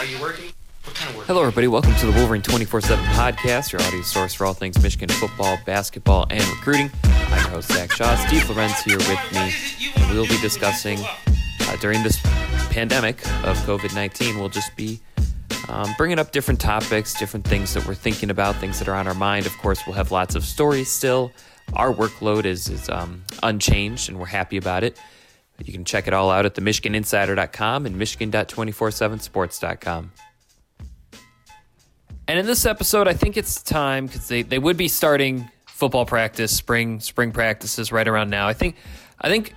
Are you working? What kind of work? Hello, everybody. Welcome to the Wolverine 24 7 podcast, your audio source for all things Michigan football, basketball, and recruiting. I'm your host, Zach Shaw. Steve Lorenz here with me. And we'll be discussing uh, during this pandemic of COVID 19, we'll just be um, bringing up different topics, different things that we're thinking about, things that are on our mind. Of course, we'll have lots of stories still. Our workload is, is um, unchanged, and we're happy about it. You can check it all out at the MichiganInsider.com and Michigan.247sports.com. And in this episode, I think it's time because they, they would be starting football practice, spring spring practices right around now. I think I think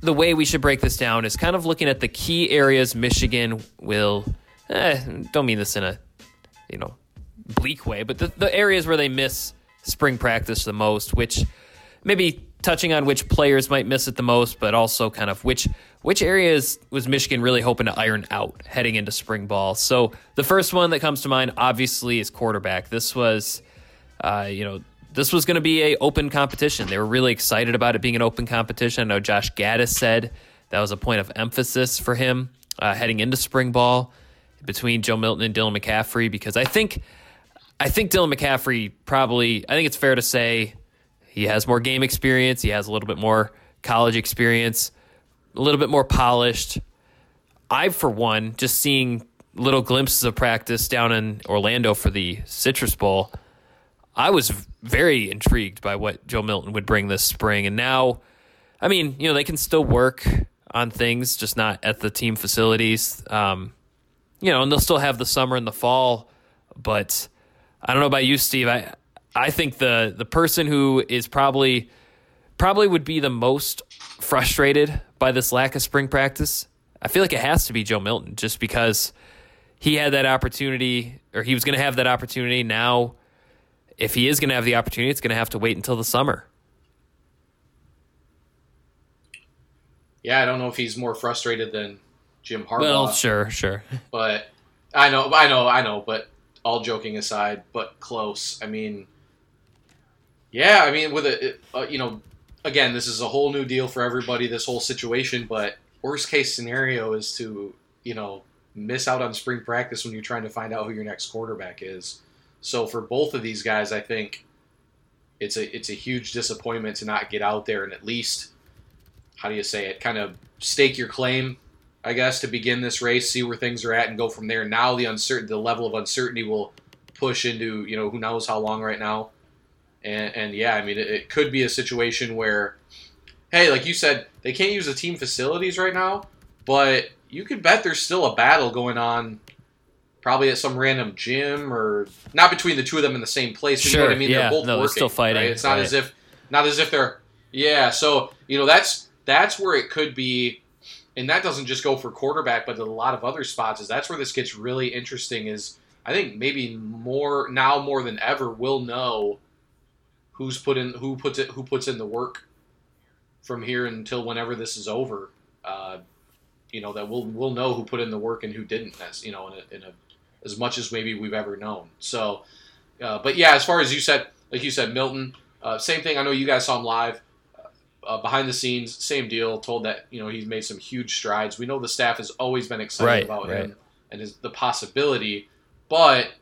the way we should break this down is kind of looking at the key areas Michigan will. Eh, don't mean this in a you know bleak way, but the, the areas where they miss spring practice the most, which maybe touching on which players might miss it the most, but also kind of which which areas was Michigan really hoping to iron out heading into spring ball. So the first one that comes to mind, obviously, is quarterback. This was, uh, you know, this was going to be a open competition. They were really excited about it being an open competition. I know Josh Gattis said that was a point of emphasis for him uh, heading into spring ball between Joe Milton and Dylan McCaffrey because I think I think Dylan McCaffrey probably I think it's fair to say he has more game experience. He has a little bit more college experience, a little bit more polished. I, for one, just seeing little glimpses of practice down in Orlando for the Citrus Bowl, I was very intrigued by what Joe Milton would bring this spring. And now, I mean, you know, they can still work on things, just not at the team facilities. Um, you know, and they'll still have the summer and the fall. But I don't know about you, Steve. I I think the the person who is probably probably would be the most frustrated by this lack of spring practice. I feel like it has to be Joe Milton, just because he had that opportunity, or he was going to have that opportunity. Now, if he is going to have the opportunity, it's going to have to wait until the summer. Yeah, I don't know if he's more frustrated than Jim Harbaugh. Well, sure, sure. But I know, I know, I know. But all joking aside, but close. I mean, yeah, I mean, with a, uh, you know, again, this is a whole new deal for everybody. This whole situation, but worst case scenario is to you know miss out on spring practice when you're trying to find out who your next quarterback is. So for both of these guys, I think it's a it's a huge disappointment to not get out there and at least how do you say it, kind of stake your claim, I guess, to begin this race, see where things are at, and go from there. Now the uncertain, the level of uncertainty will push into you know who knows how long right now and, and yeah, I mean, it, it could be a situation where, hey, like you said, they can't use the team facilities right now, but you could bet there's still a battle going on probably at some random gym or not between the two of them in the same place. Sure, you know what I mean? yeah. They're both no, working. still fighting. Right? It's not right. as if not as if they're yeah. So you know that's that's where it could be, and that doesn't just go for quarterback, but a lot of other spots. Is that's where this gets really interesting. Is I think maybe more now more than ever we'll know who's put in who puts it who puts in the work from here until whenever this is over. Uh, you know that we'll we'll know who put in the work and who didn't. As you know, in a, in a as much as maybe we've ever known. So, uh, but yeah, as far as you said, like you said, Milton, uh, same thing. I know you guys saw him live. Uh, behind the scenes, same deal. Told that you know he's made some huge strides. We know the staff has always been excited Right, about right. him and his, the possibility, but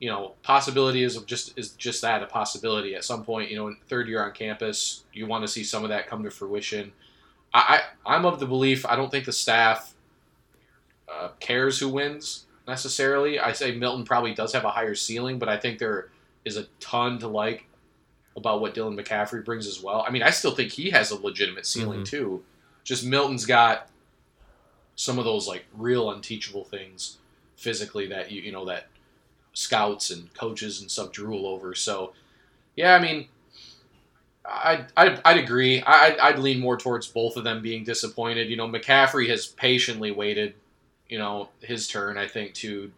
you know, possibility is just is just that a possibility. At some point, you know, in third year on campus, you want to see some of that come to fruition. I, I I'm of the belief I don't think the staff uh, cares who wins necessarily. I say Milton probably does have a higher ceiling, but I think there is a ton to like about what Dylan McCaffrey brings as well. I mean, I still think he has a legitimate ceiling Mhm. too. Just Milton's got some of those like real unteachable things physically that you you know that scouts and coaches and stuff drool over. So, yeah, I mean, I'd, I'd, I'd agree. I'd, I'd lean more towards both of them being disappointed. You know, McCaffrey has patiently waited, you know, his turn, I think, to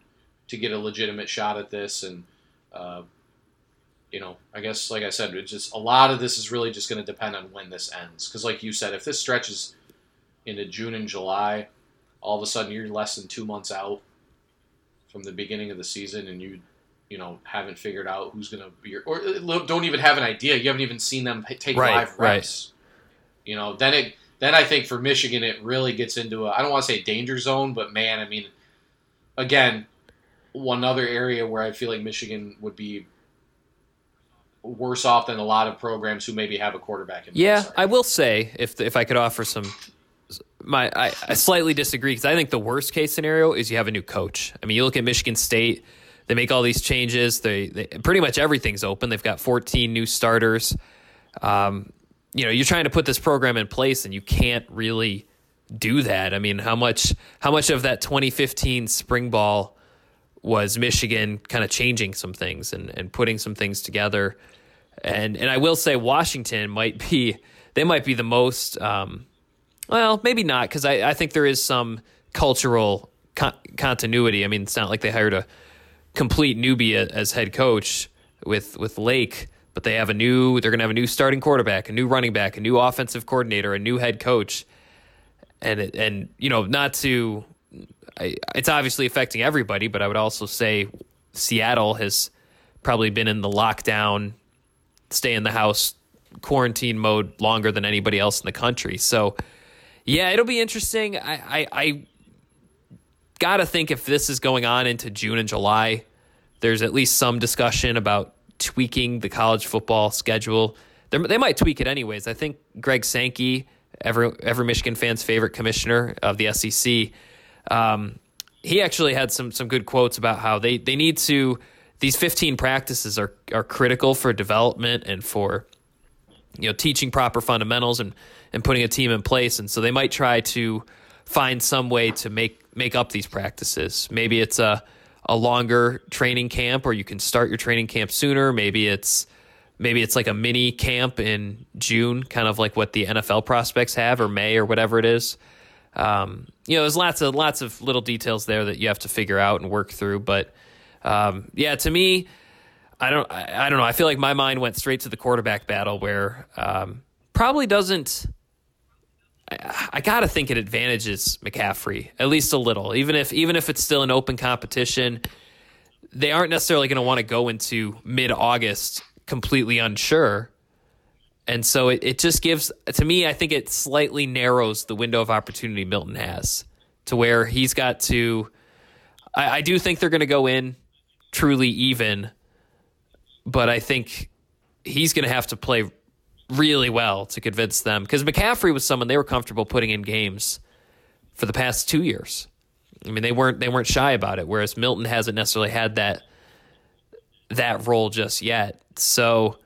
to get a legitimate shot at this. And, uh, you know, I guess, like I said, it's just a lot of this is really just going to depend on when this ends. Because, like you said, if this stretches into June and July, all of a sudden you're less than two months out from the beginning of the season and you you know haven't figured out who's going to be your, or uh, don't even have an idea you haven't even seen them take Right, live reps you know then it then i think for michigan it really gets into a i don't want to say danger zone but man i mean again, one other area where I feel like Michigan would be worse off than a lot of programs who maybe have a quarterback. In yeah. I will say if if I could offer some, my I, I slightly disagree because I think the worst case scenario is you have a new coach. I mean, you look at Michigan State; they make all these changes. They, they pretty much everything's open. They've got 14 new starters. Um, you know, you're trying to put this program in place, and you can't really do that. I mean, how much how much of that 2015 spring ball was Michigan kind of changing some things and, and putting some things together? And and I will say Washington might be they might be the most um, well maybe not because I, I think there is some cultural con- continuity. I mean it's not like they hired a complete newbie as head coach with with Lake, but they have a new they're going to have a new starting quarterback, a new running back, a new offensive coordinator, a new head coach, and it, and you know not to I, it's obviously affecting everybody, but I would also say Seattle has probably been in the lockdown stay in the house quarantine mode longer than anybody else in the country. So, yeah, it'll be interesting. I, I, I got to think if this is going on into June and July, there's at least some discussion about tweaking the college football schedule. They're, they might tweak it anyways. I think Greg Sankey, every every Michigan fan's favorite commissioner of the SEC, um, he actually had some some good quotes about how they they need to these 15 practices are are critical for development and for you know teaching proper fundamentals and and putting a team in place and so they might try to find some way to make make up these practices maybe it's a a longer training camp or you can start your training camp sooner maybe it's maybe it's like a mini camp in June kind of like what the NFL prospects have or May or whatever it is um, you know there's lots of lots of little details there that you have to figure out and work through but um, yeah, to me, I don't, I, I, don't know. I feel like my mind went straight to the quarterback battle, where um, probably doesn't. I, got to think it advantages McCaffrey at least a little, even if even if it's still an open competition. They aren't necessarily going to want to go into mid August completely unsure. And so it, it just gives, to me, I think it slightly narrows the window of opportunity Milton has to where he's got to. I, I do think they're going to go in truly even. But I think he's going to have to play really well to convince them because McCaffrey was someone they were comfortable putting in games for the past two years. I mean, they weren't they weren't shy about it. Whereas Milton hasn't necessarily had that that role just yet. So,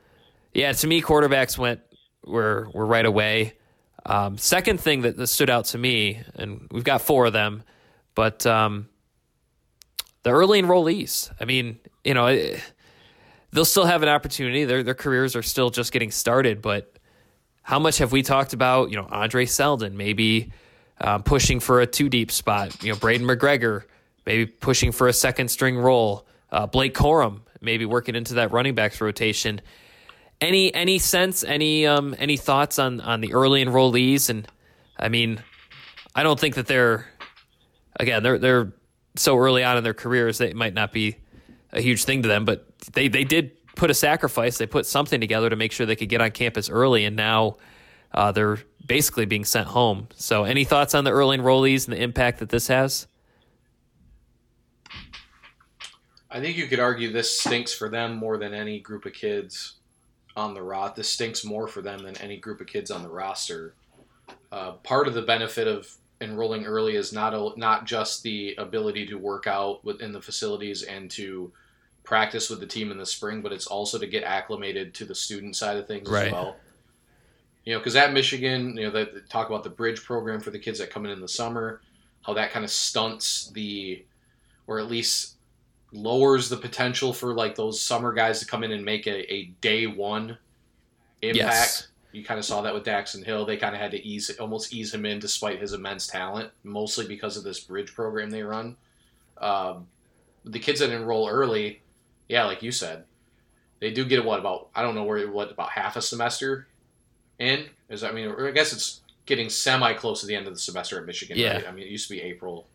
yeah, to me, quarterbacks went were were right away. Um, second thing that, that, stood out to me, and we've got four of them, but um, the early enrollees. I mean, you know, they'll still have an opportunity. Their their careers are still just getting started, but how much have we talked about? You know, Andre Seldon maybe uh, pushing for a two deep spot. You know, Braiden McGregor maybe pushing for a second string role. Uh, Blake Corum maybe working into that running backs rotation. Any any sense? Any um any thoughts on on the early enrollees? And I mean, I don't think that they're again they're they're so early on in their careers it might not be a huge thing to them, but they, they did put a sacrifice. They put something together to make sure they could get on campus early, and now uh, they're basically being sent home. So, any thoughts on the early enrollees and the impact that this has? I think you could argue this stinks for them more than any group of kids on the rot. This stinks more for them than any group of kids on the roster. Uh, part of the benefit of enrolling early is not a, not just the ability to work out within the facilities and to practice with the team in the spring, but it's also to get acclimated to the student side of things right. as well. You know, because at Michigan, you know, they, they talk about the bridge program for the kids that come in in the summer, how that kind of stunts the, or at least lowers the potential for like those summer guys to come in and make a, a day one impact. Yes you kind of saw that with Daxton Hill. They kind of had to ease, almost ease him in, despite his immense talent, mostly because of this bridge program they run. Um, the kids that enroll early, yeah, like you said, they do get what about I don't know where what about half a semester in is I mean I guess it's getting semi close to the end of the semester at Michigan. Yeah. Right? I mean it used to be April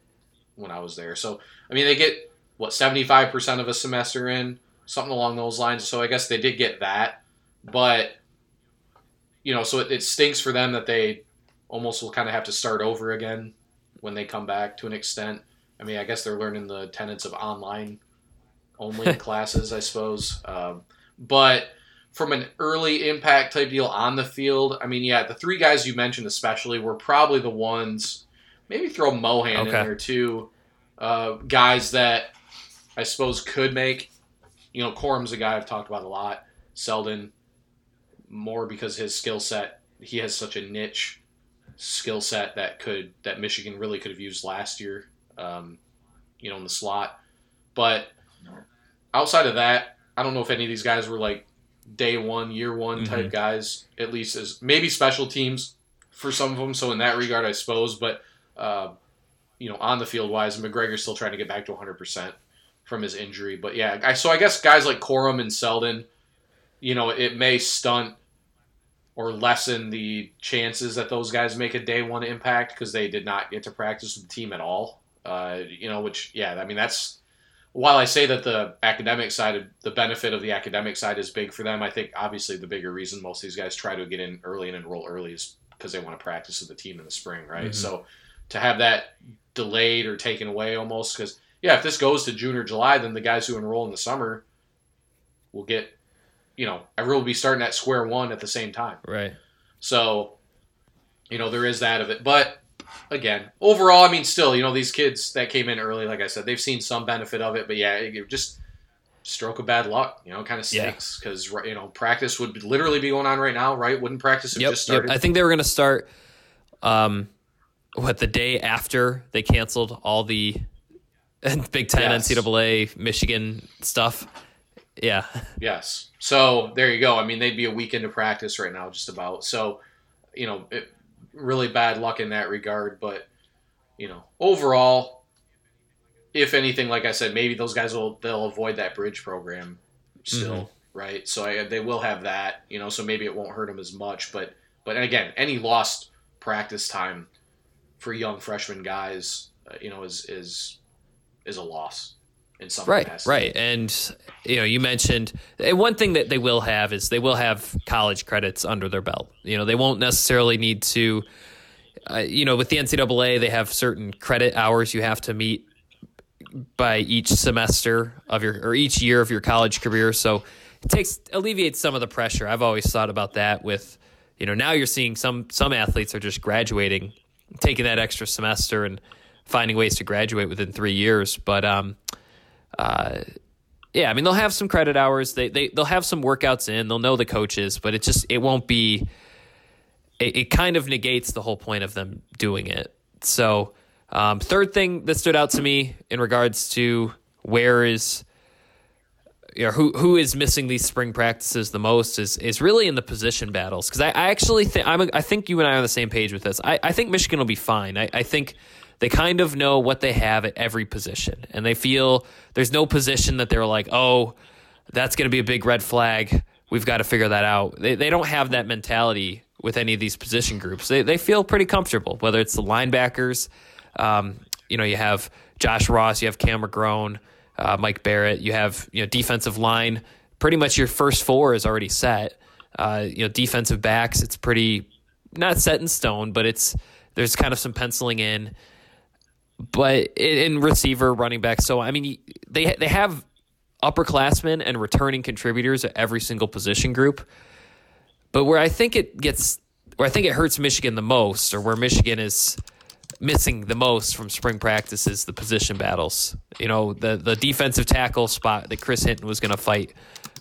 when I was there, so I mean they get what seventy five percent of a semester in something along those lines. So I guess they did get that, but you know, so it, it stinks for them that they almost will kind of have to start over again when they come back to an extent. I mean, I guess they're learning the tenets of online only classes, I suppose. Um, but from an early impact type deal on the field, I mean, yeah, the three guys you mentioned especially were probably the ones. Maybe throw Mohan in there too. Uh, guys that I suppose could make. You know, Corum's a guy I've talked about a lot. Seldon, more because his skill set, he has such a niche skill set that could that Michigan really could have used last year. Um, you know, in the slot, but outside of that, I don't know if any of these guys were like day one, year one type guys. At least as maybe special teams for some of them. So in that regard, I suppose. But uh, you know, on the field wise, McGregor's still trying to get back to 100 percent from his injury. But yeah, I, so I guess guys like Corum and Seldon, you know, it may stunt or lessen the chances that those guys make a day one impact because they did not get to practice with the team at all. Uh, you know, which yeah, I mean that's while I say that the academic side, of, the benefit of the academic side is big for them, I think obviously the bigger reason most of these guys try to get in early and enroll early is because they want to practice with the team in the spring, right? Mhm. So to have that delayed or taken away almost, because yeah, if this goes to June or July, then the guys who enroll in the summer will get, you know, everyone will be starting at square one at the same time. Right. So, you know, there is that of it. But again, overall, I mean, still, you know, these kids that came in early, like I said, they've seen some benefit of it. But yeah, it, just stroke of bad luck, you know, kind of Yeah. stinks because you know practice would literally be going on right now, right? Wouldn't practice have Yep, just yep. I think they were going to start, um, what the day after they canceled all the Big Ten, Yes. NCAA, Michigan stuff. Yeah, Yes. So there you go. I mean, they'd be a week into practice right now, just about. So, you know, it, really bad luck in that regard. But, you know, overall, if anything, like I said, maybe those guys will they'll avoid that bridge program still, right? So I, they will have that, you know. So maybe it won't hurt them as much. But but again, any lost practice time for young freshman guys, uh, you know, is is is a loss in some right, capacity. right. And you know, you mentioned and one thing that they will have is they will have college credits under their belt. You know, they won't necessarily need to. Uh, you know, with the NCAA, they have certain credit hours you have to meet by each semester of your or each year of your college career. So it takes alleviates some of the pressure. I've always thought about that with you know, now you're seeing some some athletes are just graduating, taking that extra semester and finding ways to graduate within 3 years, but um uh yeah, I mean they'll have some credit hours. They they they'll have some workouts in. They'll know the coaches, but it just it won't be it, it kind of negates the whole point of them doing it. So, um, third thing that stood out to me in regards to where is you know, who who is missing these spring practices the most is is really in the position battles because I, I actually think I'm a, I think you and I are on the same page with this. I, I think Michigan will be fine. I, I think they kind of know what they have at every position, and they feel there's no position that they're like, oh, that's going to be a big red flag. We've got to figure that out. They they don't have that mentality with any of these position groups. They they feel pretty comfortable, whether it's the linebackers. Um, you know, you have Josh Ross, you have Cam McGrone, uh, Mike Barrett, you have you know defensive line. Pretty much your first four is already set. Uh, you know, defensive backs, it's pretty not set in stone, but it's there's kind of some penciling in. But in receiver, running back, so I mean, they they have upperclassmen and returning contributors at every single position group. But where I think it gets, where I think it hurts Michigan the most, or where Michigan is missing the most from spring practice is the position battles. You know, the the defensive tackle spot that Chris Hinton was going to fight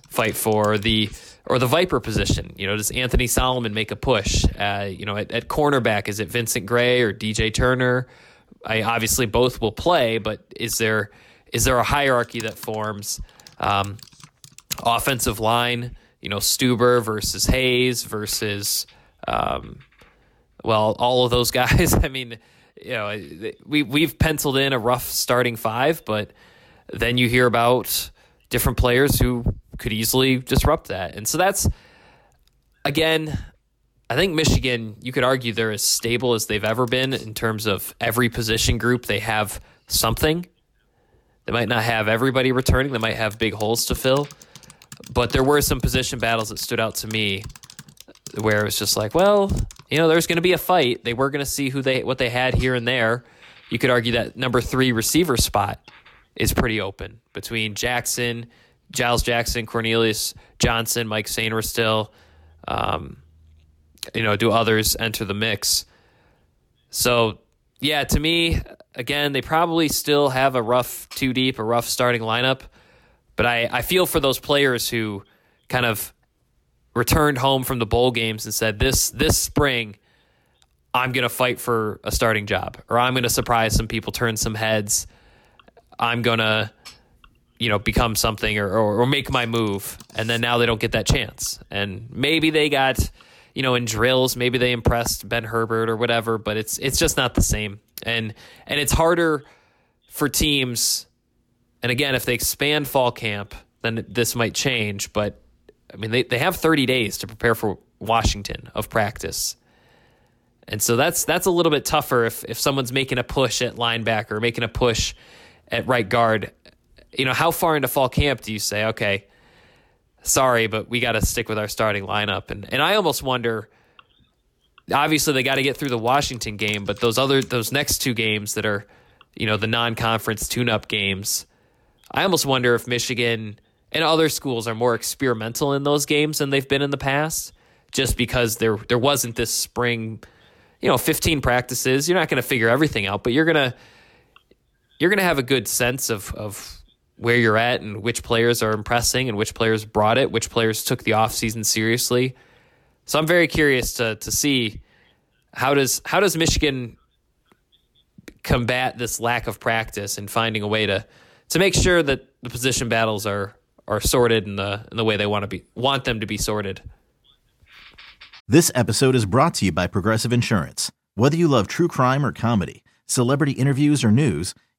fight for the or the Viper position. You know, does Anthony Solomon make a push? Uh, you know, at, at cornerback, is it Vincent Gray or DJ Turner? I obviously both will play, but is there is there a hierarchy that forms? Um, offensive line, you know, Stuber versus Hayes versus, um, well, all of those guys. I mean, you know, we we've penciled in a rough starting five, but then you hear about different players who could easily disrupt that, and so that's again. I think Michigan, you could argue they're as stable as they've ever been in terms of every position group. They have something. They might not have everybody returning. They might have big holes to fill. But there were some position battles that stood out to me where it was just like, well, you know, there's going to be a fight. They were going to see who they what they had here and there, you could argue that number three receiver spot is pretty open between Jackson, Giles Jackson, Cornelius Johnson, Mike Sainristil. Um, you know, do others enter the mix? So, yeah, to me, again, they probably still have a rough two deep, a rough starting lineup. But I, I feel for those players who kind of returned home from the bowl games and said, This this spring, I'm gonna fight for a starting job, or I'm gonna surprise some people, turn some heads. I'm gonna, you know, become something or, or, or make my move. And then now they don't get that chance. And maybe they got you know, in drills, maybe they impressed Ben Herbert or whatever, but it's it's just not the same. And and it's harder for teams. And again, if they expand fall camp, then this might change. But I mean, they, they have 30 days to prepare for Washington of practice. And so that's that's a little bit tougher if, if someone's making a push at linebacker, making a push at right guard. You know, how far into fall camp do you say, okay, sorry, but we got to stick with our starting lineup. And and I almost wonder. Obviously, they got to get through the Washington game, but those other those next two games that are, you know, the non-conference tune-up games, I almost wonder if Michigan and other schools are more experimental in those games than they've been in the past, just because there there wasn't this spring, you know, 15 practices. You're not going to figure everything out, but you're gonna you're gonna have a good sense of of where you're at and which players are impressing and which players brought it, which players took the offseason seriously. So I'm very curious to to see how does how does Michigan combat this lack of practice and finding a way to to make sure that the position battles are are sorted in the in the way they want to be want them to be sorted. This episode is brought to you by Progressive Insurance. Whether you love true crime or comedy, celebrity interviews or news,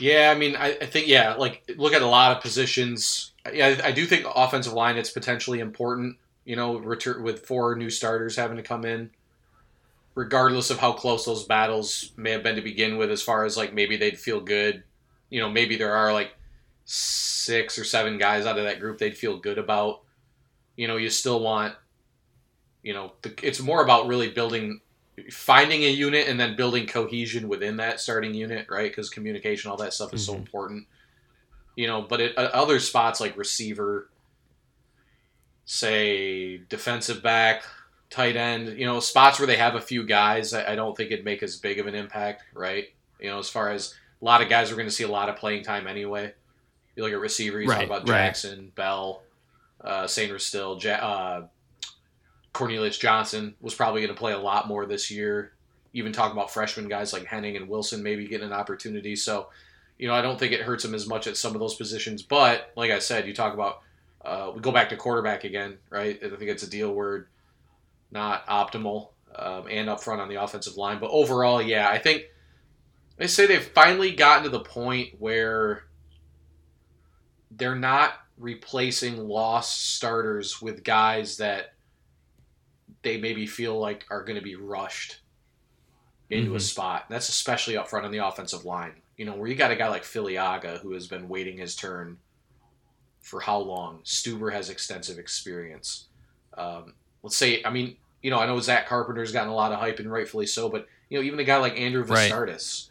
Yeah, I mean, I, I think, yeah, like, look at a lot of positions. Yeah, I, I do think offensive line, it's potentially important, you know, return, with four new starters having to come in regardless of how close those battles may have been to begin with, as far as like maybe they'd feel good you know, maybe there are like six or seven guys out of that group they'd feel good about. You know, you still want, you know, the, it's more about really building, finding a unit and then building cohesion within that starting unit, right? Because communication, all that stuff is mm-hmm. so important. You know, but at other spots like receiver, say defensive back, tight end, you know, spots where they have a few guys, I, I don't think it'd make as big of an impact, right? You know, as far as a lot of guys are going to see a lot of playing time anyway. You look at receiver, you right, talk about Jackson, right. Bell, uh, Still. ja- uh, Cornelius Johnson was probably going to play a lot more this year. Even talking about freshman guys like Henning and Wilson maybe getting an opportunity. So, you know, I don't think it hurts them as much at some of those positions. But like I said, you talk about uh, we go back to quarterback again, right? I think it's a deal word, not optimal, um, and up front on the offensive line. But overall, yeah, I think they say they've finally gotten to the point where they're not replacing lost starters with guys that they maybe feel like are going to be rushed into mm-hmm. a spot. That's especially up front on the offensive line. You know, where you got a guy like Filiaga who has been waiting his turn for how long? Stuber has extensive experience. Um, let's say, I mean, you know, I know Zach Carpenter's gotten a lot of hype and rightfully so, but you know, even a guy like Andrew Vastardis,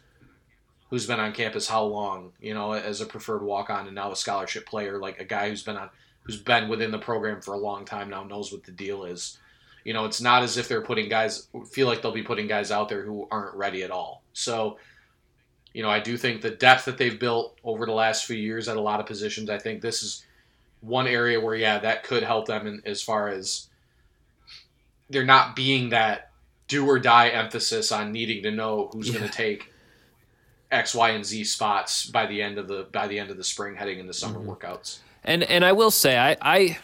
who's been on campus how long, you know, as a preferred walk on and now a scholarship player, like a guy who's been on who's been within the program for a long time now knows what the deal is. You know, it's not as if they're putting guys feel like they'll be putting guys out there who aren't ready at all. So, you know, I do think the depth that they've built over the last few years at a lot of positions, I think this is one area where yeah, that could help them in, as far as they're not being that do or die emphasis on needing to know who's yeah. going to take X, Y, and Z spots by the end of the by the end of the spring, heading into summer mm-hmm. workouts. And and I will say, I, I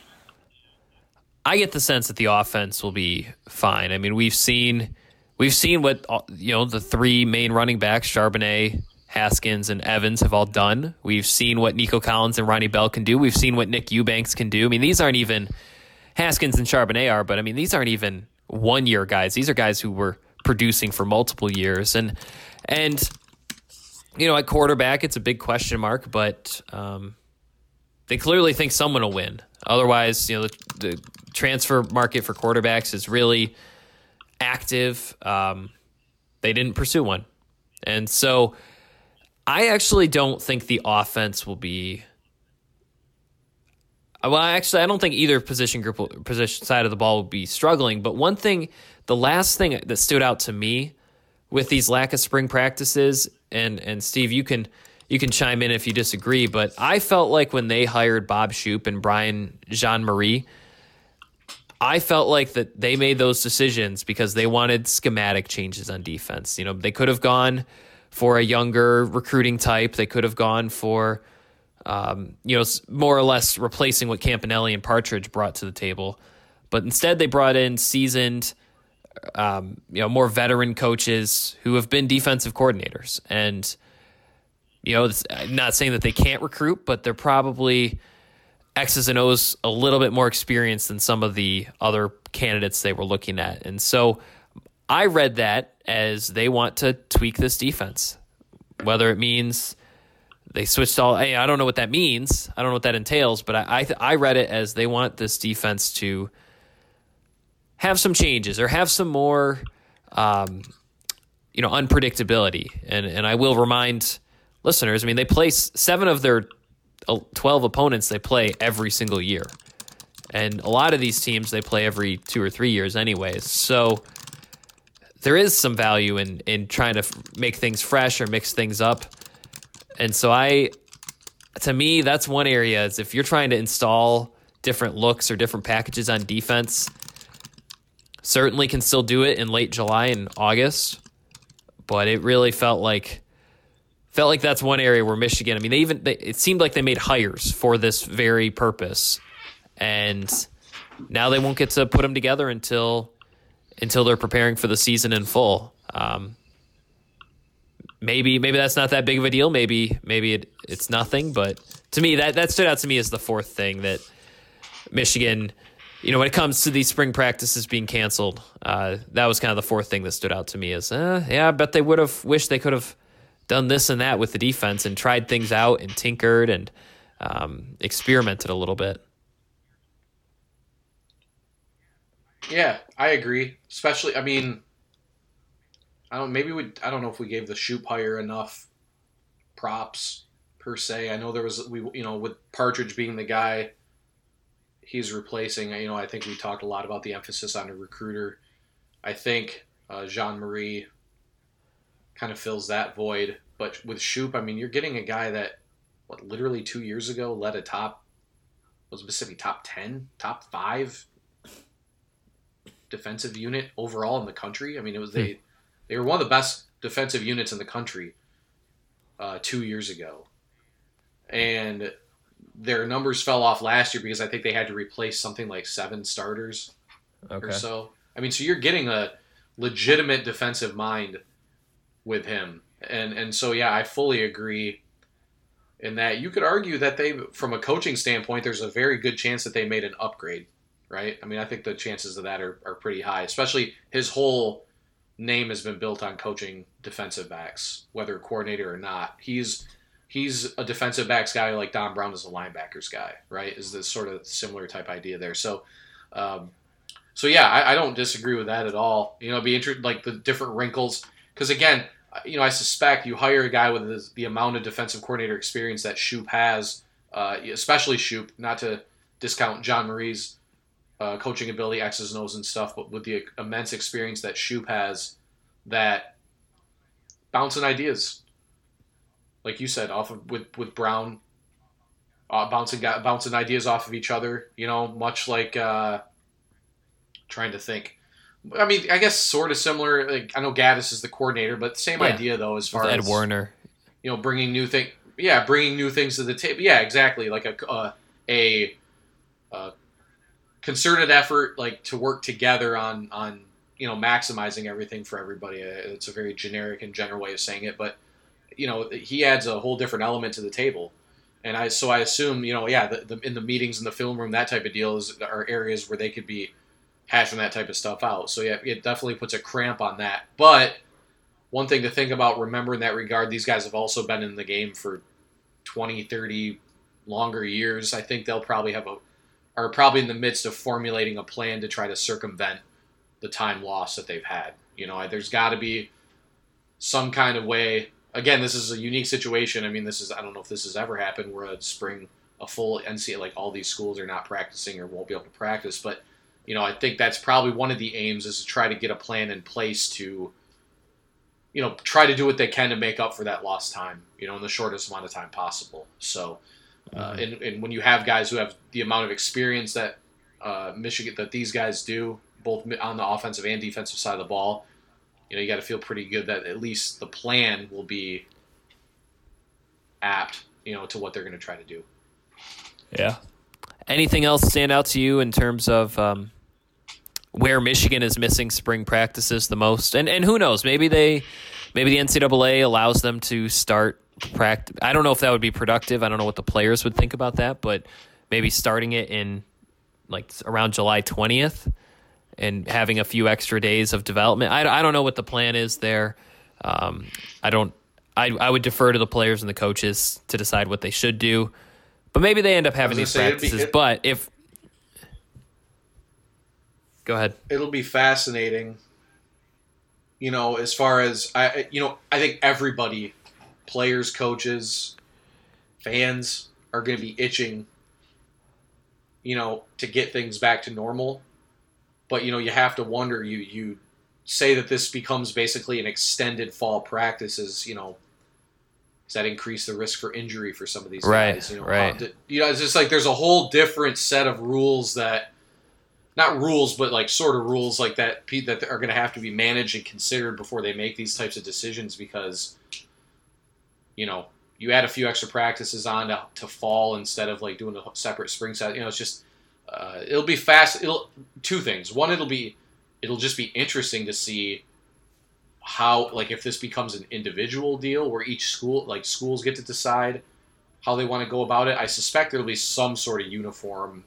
I get the sense that the offense will be fine. I mean, we've seen we've seen what you know the three main running backs, Charbonnet, Haskins and Evans have all done. We've seen what Nico Collins and Ronnie Bell can do. We've seen what Nick Eubanks can do. I mean, these aren't even Haskins and Charbonnet are, but I mean, these aren't even one year guys. These are guys who were producing for multiple years. And, and, you know, at quarterback, it's a big question mark, but um, they clearly think someone will win. Otherwise, you know, the, the transfer market for quarterbacks is really active. Um, they didn't pursue one. And so I actually don't think the offense will be. Well, actually, I don't think either position group, position side of the ball will be struggling. But one thing, the last thing that stood out to me with these lack of spring practices, and and Steve, you can you can chime in if you disagree, but I felt like when they hired Bob Shoop and Brian Jean-Mary, I felt like that they made those decisions because they wanted schematic changes on defense. You know, they could have gone for a younger recruiting type. They could have gone for, um, you know, more or less replacing what Campanile and Partridge brought to the table. But instead, they brought in seasoned, um, you know, more veteran coaches who have been defensive coordinators. And, you know, I'm not saying that they can't recruit, but they're probably X's and O's a little bit more experienced than some of the other candidates they were looking at. And so I read that as they want to tweak this defense, whether it means they switched all. I don't know what that means. I don't know what that entails, but I I, I read it as they want this defense to have some changes or have some more, um, you know, unpredictability. And and I will remind listeners. I mean, they play seven of their uh, twelve opponents. They play every single year, and a lot of these teams they play every two or three years, anyways. So there is some value in in trying to make things fresh or mix things up. And so I to me that's one area is if you're trying to install different looks or different packages on defense, certainly can still do it in late July and August, but it really felt like felt like that's one area where Michigan, I mean, they even they, it seemed like they made hires for this very purpose. And now they won't get to put them together until until they're preparing for the season in full. Um, maybe maybe that's not that big of a deal. Maybe maybe it, it's nothing. But to me, that that stood out to me as the fourth thing that Michigan. You know, when it comes to these spring practices being canceled, uh, that was kind of the fourth thing that stood out to me. Is uh, yeah, I bet they would have wished they could have done this and that with the defense and tried things out and tinkered and um, experimented a little bit. Yeah, I agree. Especially, I mean, I don't. Maybe we. I don't know if we gave the Shoop hire enough props per se. I know there was we. You know, with Partridge being the guy he's replacing. You know, I think we talked a lot about the emphasis on a recruiter. I think uh, Jean-Mary kind of fills that void. But with Shoop, I mean, you're getting a guy that what literally two years ago led a top was Mississippi top ten, top five defensive unit overall in the country. I mean, it was they they were one of the best defensive units in the country uh, two years ago, and their numbers fell off last year because I think they had to replace something like seven starters Okay. or so. I mean, so you're getting a legitimate defensive mind with him, and and so yeah, I fully agree. In that you could argue that they, from a coaching standpoint, there's a very good chance that they made an upgrade right? I mean, I think the chances of that are, are pretty high, especially his whole name has been built on coaching defensive backs, whether coordinator or not. He's he's a defensive backs guy like Don Brown is a linebackers guy, right? Is this sort of similar type idea there? So, um, so yeah, I, I don't disagree with that at all. You know, be interesting like the different wrinkles because again, you know, I suspect you hire a guy with the, the amount of defensive coordinator experience that Shoop has, uh, especially Shoop, not to discount Jean-Mary's uh, coaching ability, X's and O's and stuff, but with the immense experience that Shoop has, that bouncing ideas, like you said, off of with with Brown, uh, bouncing bouncing ideas off of each other. You know, much like uh, trying to think. I mean, I guess sort of similar. Like I know Gattis is the coordinator, but same Yeah. idea though, as far With Ed as Warinner. you know, bringing new thing. Yeah, bringing new things to the table. Yeah, exactly. Like a uh, a, a concerted effort, like to work together on on you know maximizing everything for everybody. Uh, It's a very generic and general way of saying it, but you know, he adds a whole different element to the table. And I so I assume you know yeah the, the, in the meetings in the film room that type of deal is are areas where they could be hashing that type of stuff out. So yeah, it definitely puts a cramp on that. But one thing to think about, remember in that regard, these guys have also been in the game for 20, 30 longer years. I think they'll probably have a are probably in the midst of formulating a plan to try to circumvent the time loss that they've had. You know, there's got to be some kind of way again, this is a unique situation. I mean, this is I don't know if this has ever happened where a spring a full NCAA like all these schools are not practicing or won't be able to practice, but you know, I think that's probably one of the aims is to try to get a plan in place to you know, try to do what they can to make up for that lost time, you know, in the shortest amount of time possible. So, uh, mm-hmm. and, and when you have guys who have the amount of experience that uh, Michigan, that these guys do, both on the offensive and defensive side of the ball, you know, you got to feel pretty good that at least the plan will be apt, you know, to what they're going to try to do. Yeah. Anything else stand out to you in terms of um, where Michigan is missing spring practices the most? And and who knows? Maybe they, maybe the NCAA allows them to start practice. I don't know if that would be productive. I don't know what the players would think about that, but maybe starting it in like around July twentieth and having a few extra days of development. I, I don't know what the plan is there. Um, I don't. I, I would defer to the players and the coaches to decide what they should do. But maybe they end up having these practices. Be, it, but if go ahead, it'll be fascinating. You know, as far as I, you know, I think everybody, players, coaches, fans, are going to be itching. You know, to get things back to normal but you know you have to wonder you you say that this becomes basically an extended fall practice is you know does that increase the risk for injury for some of these right, guys? You know, right. you know, it's just like there's a whole different set of rules that, not rules, but like sort of rules like that that are going to have to be managed and considered before they make these types of decisions because, you know, you add a few extra practices on to, to fall instead of like doing a separate spring set. You know, it's just uh, it'll be fast. It'll two things. One, it'll be it'll just be interesting to see how like if this becomes an individual deal where each school like schools get to decide how they want to go about it. I suspect there'll be some sort of uniform.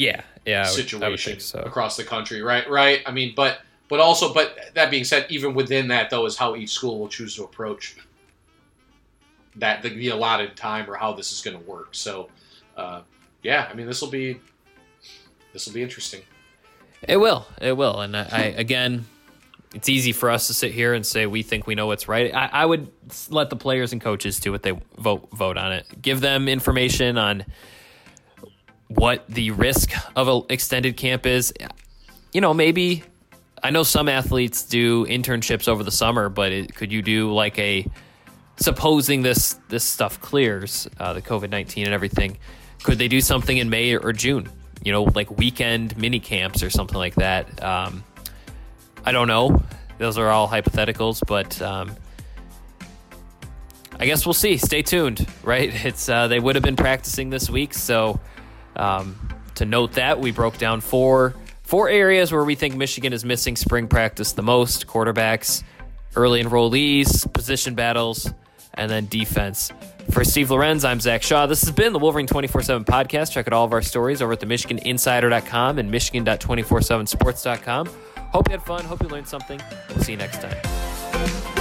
Yeah, yeah, situation so. across the country, right? Right. I mean, but but also, but that being said, even within that though, is how each school will choose to approach that the, the allotted time or how this is going to work. So, uh, yeah, I mean this will be this will be interesting. It will. It will. And I, I, again, it's easy for us to sit here and say we think we know what's right. I, I, would let the players and coaches do what they vote vote on it. Give them information on what the risk of an extended camp is. You know, maybe I know some athletes do internships over the summer, but it, could you do like a supposing this this stuff clears uh, the COVID nineteen and everything? Could they do something in May or June? You know, like weekend mini camps or something like that. Um, I don't know. Those are all hypotheticals, but um, I guess we'll see. Stay tuned. Right? It's uh, they would have been practicing this week, so um, to note that we broke down four four areas where we think Michigan is missing spring practice the most: quarterbacks, early enrollees, position battles, and then defense. For Steve Lorenz, I'm Zach Shaw. This has been the Wolverine 24 7 podcast. Check out all of our stories over at the MichiganInsider.com and Michigan.247sports.com. Hope you had fun. Hope you learned something. We'll see you next time.